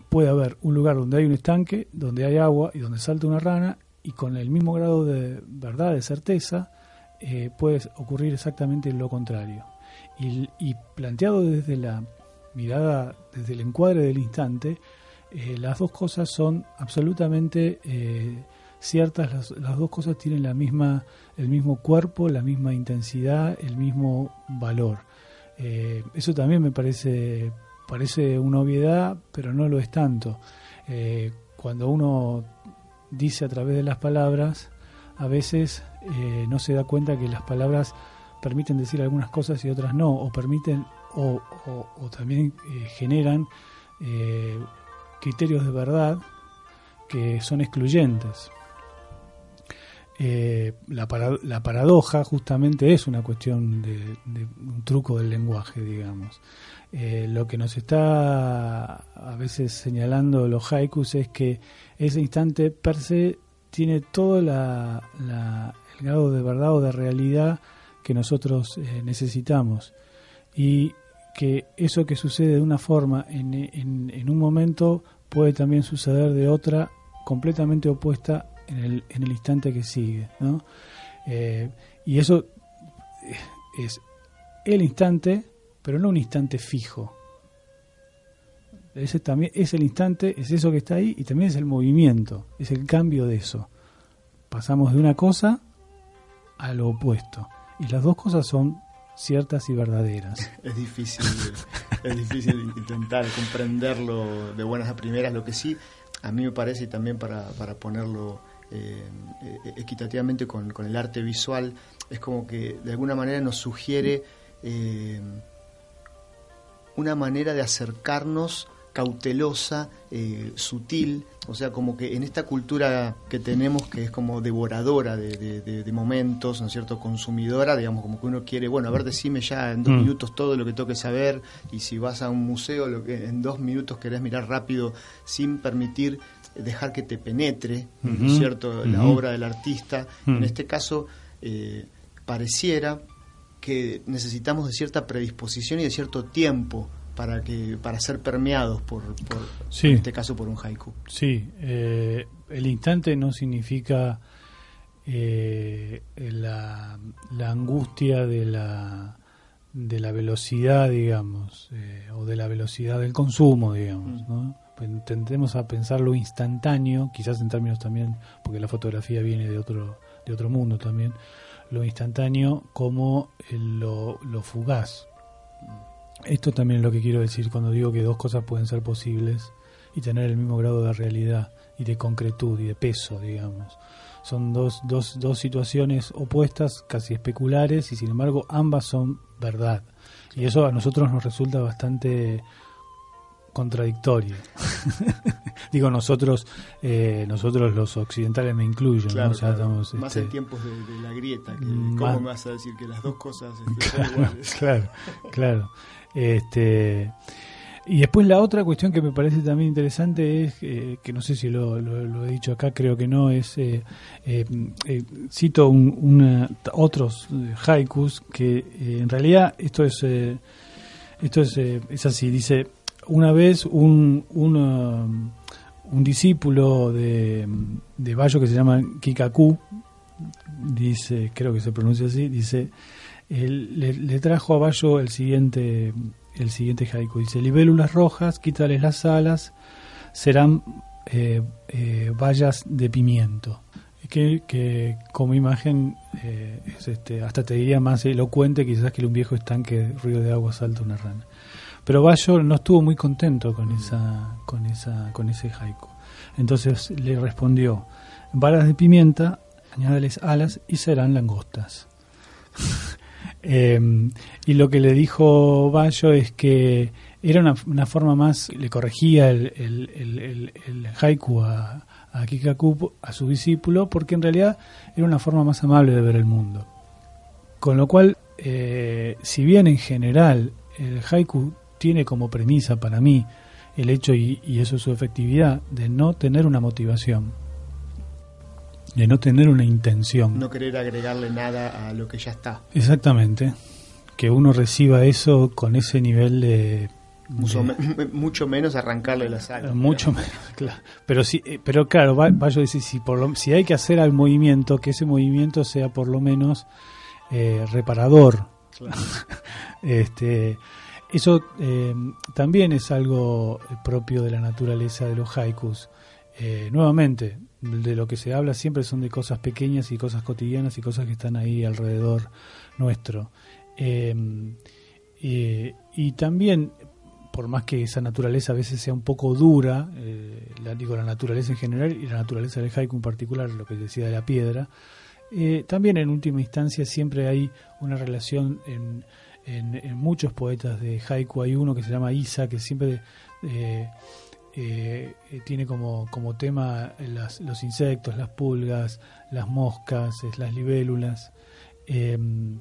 puede haber un lugar donde hay un estanque, donde hay agua y donde salta una rana, y con el mismo grado de verdad, de certeza, eh, puede ocurrir exactamente lo contrario. Y, planteado desde la mirada, desde el encuadre del instante, eh, las dos cosas son absolutamente eh, ciertas, las, las dos cosas tienen la misma, el mismo cuerpo, la misma intensidad, el mismo valor. Eso también me parece, parece una obviedad, pero no lo es tanto. Cuando uno dice a través de las palabras, a veces eh, no se da cuenta que las palabras permiten decir algunas cosas y otras no, o permiten o, también eh, generan eh, criterios de verdad que son excluyentes. Eh, la, la paradoja justamente es una cuestión de, de un truco del lenguaje, digamos. Eh, lo que nos está a veces señalando los haikus es que ese instante per se tiene todo la, la- el grado de verdad o de realidad que nosotros eh, necesitamos y que eso que sucede de una forma en, en, en un momento puede también suceder de otra completamente opuesta en el, en el instante que sigue. ¿no? Eh, y eso es el instante, pero no un instante fijo. Ese también es el instante, es eso que está ahí y también es el movimiento, es el cambio de eso. Pasamos de una cosa a lo opuesto. Y las dos cosas son ciertas y verdaderas. *laughs* Es difícil, es difícil intentar comprenderlo de buenas a primeras. Lo que sí, a mí me parece, y también para, para ponerlo eh, equitativamente con, con, el arte visual, es como que de alguna manera nos sugiere eh, una manera de acercarnos cautelosa, eh, sutil, o sea, como que en esta cultura que tenemos que es como devoradora de, momentos, ¿no es cierto?, consumidora, digamos, como que uno quiere, bueno, a ver, decime ya en dos mm. minutos todo lo que tengo que saber, y si vas a un museo, lo que en dos minutos querés mirar rápido, sin permitir dejar que te penetre, ¿no es cierto?, la obra del artista. En este caso, eh, pareciera que necesitamos de cierta predisposición y de cierto tiempo para que para ser permeados por, en este caso por un haiku. Sí, eh, el instante no significa eh, la, angustia de la de la velocidad, digamos, eh, o de la velocidad del consumo, digamos, mm. ¿no? Pues intentemos a pensar lo instantáneo, quizás en términos también, porque la fotografía viene de otro de otro mundo también, lo instantáneo como lo, lo fugaz. Esto también es lo que quiero decir cuando digo que dos cosas pueden ser posibles y tener el mismo grado de realidad y de concretud y de peso, digamos. Son dos, dos, dos situaciones opuestas, casi especulares, y sin embargo ambas son verdad. Y eso a nosotros nos resulta bastante contradictorio. *laughs* Digo nosotros, eh, nosotros los occidentales me incluyo, más este, en tiempos de, la grieta, ¿cómo me vas a decir que las dos cosas este, son iguales? *laughs* Claro, claro. Este, y después la otra cuestión que me parece también interesante es, eh, que no sé si lo, he dicho acá, creo que no, es, eh, eh, cito un, otros haikus que en realidad esto es, esto es, es así, dice, una vez un, un, un discípulo de, de Bayo que se llama Kikaku, dice, creo que se pronuncia así, dice, le, trajo a Bayo el siguiente, el siguiente haiku. Dice, libélulas rojas, quítales las alas, serán eh, eh, vallas de pimiento. Que, que como imagen eh, es este, hasta te diría más elocuente quizás que un viejo estanque río de agua salta una rana. Pero Bayo no estuvo muy contento con esa, con esa, con ese haiku. Entonces le respondió, varas de pimienta, añádales alas y serán langostas. *laughs* Em, y lo que le dijo Bayo es que era una, forma más, le corregía el, el, haiku a, a Kikaku, a su discípulo, porque en realidad era una forma más amable de ver el mundo. Con lo cual, eh, si bien en general el haiku tiene como premisa para mí el hecho, y, y eso es su efectividad, de no tener una motivación, de no tener una intención. No querer agregarle nada a lo que ya está. Exactamente. Que uno reciba eso con ese nivel de... Mucho, menos arrancarle la sala. Mucho menos, *laughs* claro. Pero, sí, eh, pero claro, va, a decir, si, por lo, si hay que hacer al movimiento, que ese movimiento sea por lo menos eh, reparador. *laughs* este, eso eh, también es algo propio de la naturaleza de los haikus. nuevamente, de lo que se habla siempre son de cosas pequeñas y cosas cotidianas y cosas que están ahí alrededor nuestro. Y también, por más que esa naturaleza a veces sea un poco dura, eh, la, digo la naturaleza en general y la naturaleza del haiku en particular, lo que decía de la piedra, eh, también en última instancia siempre hay una relación en, en, muchos poetas de haiku. Hay uno que se llama Isa, que siempre... Eh, eh, tiene como, como tema los insectos, las pulgas, las moscas, las libélulas, em,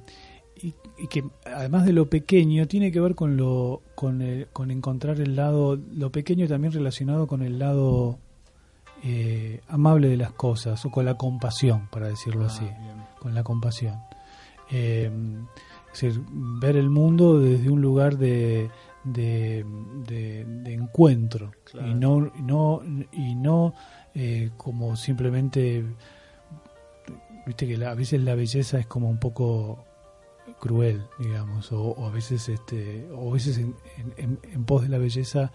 y, que además de lo pequeño tiene que ver con lo con, con encontrar el lado lo pequeño también relacionado con el lado eh, amable de las cosas o con la compasión para decirlo ah, así con la compasión. Em, es decir ver el mundo desde un lugar de, de, de, encuentro y no, no, y no eh, como simplemente viste que la- a veces la belleza es como un poco cruel, digamos, o, o a veces este, o a veces en- en pos de la belleza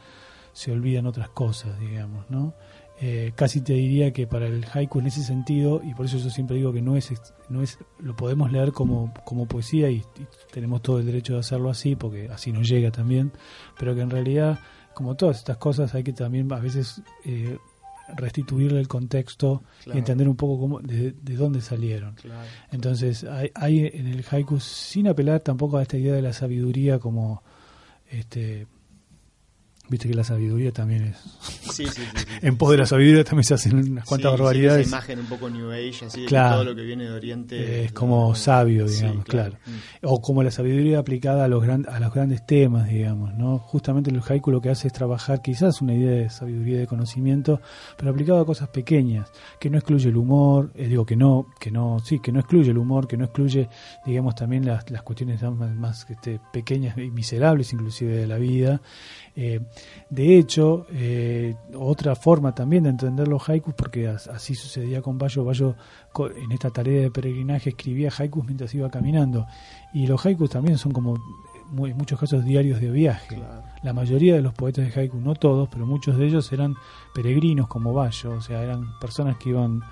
se olvidan otras cosas, digamos, ¿no? Eh, casi te diría que para el haiku en ese sentido, y por eso yo siempre digo que no es, no es lo podemos leer como, como poesía y, y tenemos todo el derecho de hacerlo así, porque así nos llega también, pero que en realidad, como todas estas cosas, hay que también a veces eh, restituirle el contexto Claro. y entender un poco cómo, de, de dónde salieron. Claro. Entonces, hay, hay en el haiku, sin apelar tampoco a esta idea de la sabiduría como, este, viste que la sabiduría también es, Sí, sí, sí, sí. *laughs* en pos de la sabiduría también se hacen unas cuantas Sí, barbaridades. esa imagen un poco New Age, así, de Claro. todo lo que viene de Oriente. es como sabio, Sí, digamos, claro. Mm. O como la sabiduría aplicada a los, gran, a los grandes temas, digamos, ¿no? Justamente el haiku lo que hace es trabajar quizás una idea de sabiduría de conocimiento, pero aplicado a cosas pequeñas, que no excluye el humor, eh, digo que no, que no, sí, que no excluye el humor, que no excluye, digamos, también las, las cuestiones más, más este, pequeñas y miserables inclusive de la vida. Eh, de hecho, eh, otra forma también de entender los haikus, porque as- así sucedía con Bayo, Bayo en esta tarea de peregrinaje escribía haikus mientras iba caminando. Y los haikus también son como, en muchos casos, diarios de viaje. Claro. La mayoría de los poetas de haiku, no todos, pero muchos de ellos eran peregrinos como Bayo, o sea, eran personas que iban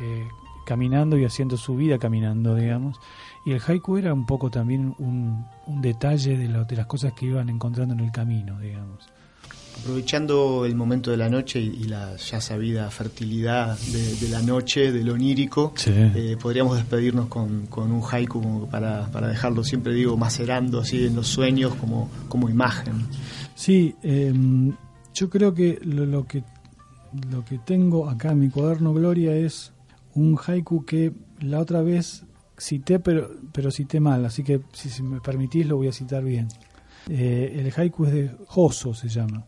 eh, caminando y haciendo su vida caminando, digamos. Y el haiku era un poco también un, un detalle de, lo- de las cosas que iban encontrando en el camino, digamos. Aprovechando el momento de la noche y, y la ya sabida fertilidad de, de la noche, de lo onírico, Sí. eh, podríamos despedirnos con, con un haiku como para, para dejarlo, siempre digo, macerando así en los sueños como, como imagen. Sí, em, yo creo que lo, lo que lo que tengo acá en mi cuaderno Gloria es un haiku que la otra vez cité, pero pero cité mal, así que si, si me permitís lo voy a citar bien. Eh, el haiku es de Joso, se llama.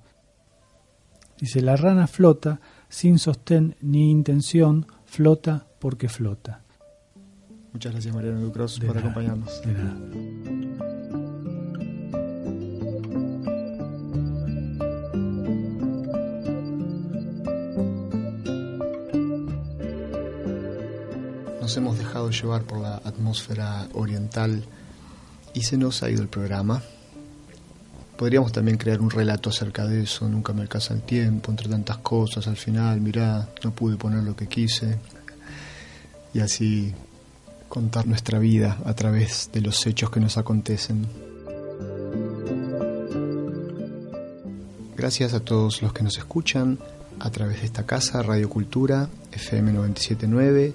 Dice, la rana flota sin sostén ni intención, flota porque flota. Muchas gracias Mariano Ducros por nada, acompañarnos. de nada. Nos hemos dejado llevar por la atmósfera oriental y se nos ha ido el programa. Podríamos también crear un relato acerca de eso, nunca me alcanza el tiempo, entre tantas cosas, al final, mirá, no pude poner lo que quise. Y así contar nuestra vida a través de los hechos que nos acontecen. Gracias a todos los que nos escuchan a través de esta casa, Radio Cultura, FM 979,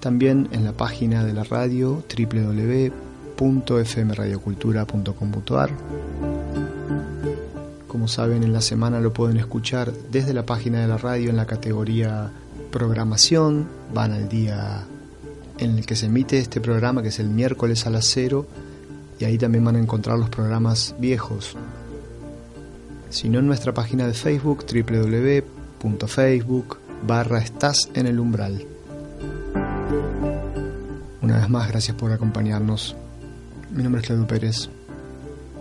también en la página de la radio www.fmradiocultura.com.ar. Como saben, en la semana lo pueden escuchar desde la página de la radio en la categoría programación, van al día en el que se emite este programa, que es el miércoles a las cero, y ahí también van a encontrar los programas viejos, sino en nuestra página de Facebook www.facebook barra en el umbral. Una vez más, gracias por acompañarnos. Mi nombre es Claudio Pérez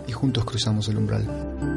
y juntos cruzamos el umbral.